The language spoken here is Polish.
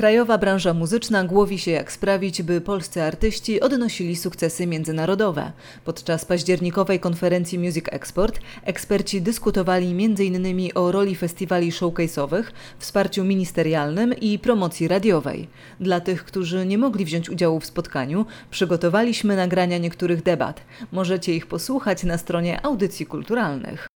Krajowa branża muzyczna głowi się jak sprawić, by polscy artyści odnosili sukcesy międzynarodowe. Podczas październikowej konferencji Music Export eksperci dyskutowali m.in. o roli festiwali showcase'owych, wsparciu ministerialnym i promocji radiowej. Dla tych, którzy nie mogli wziąć udziału w spotkaniu, przygotowaliśmy nagrania niektórych debat. Możecie ich posłuchać na stronie audycji kulturalnych.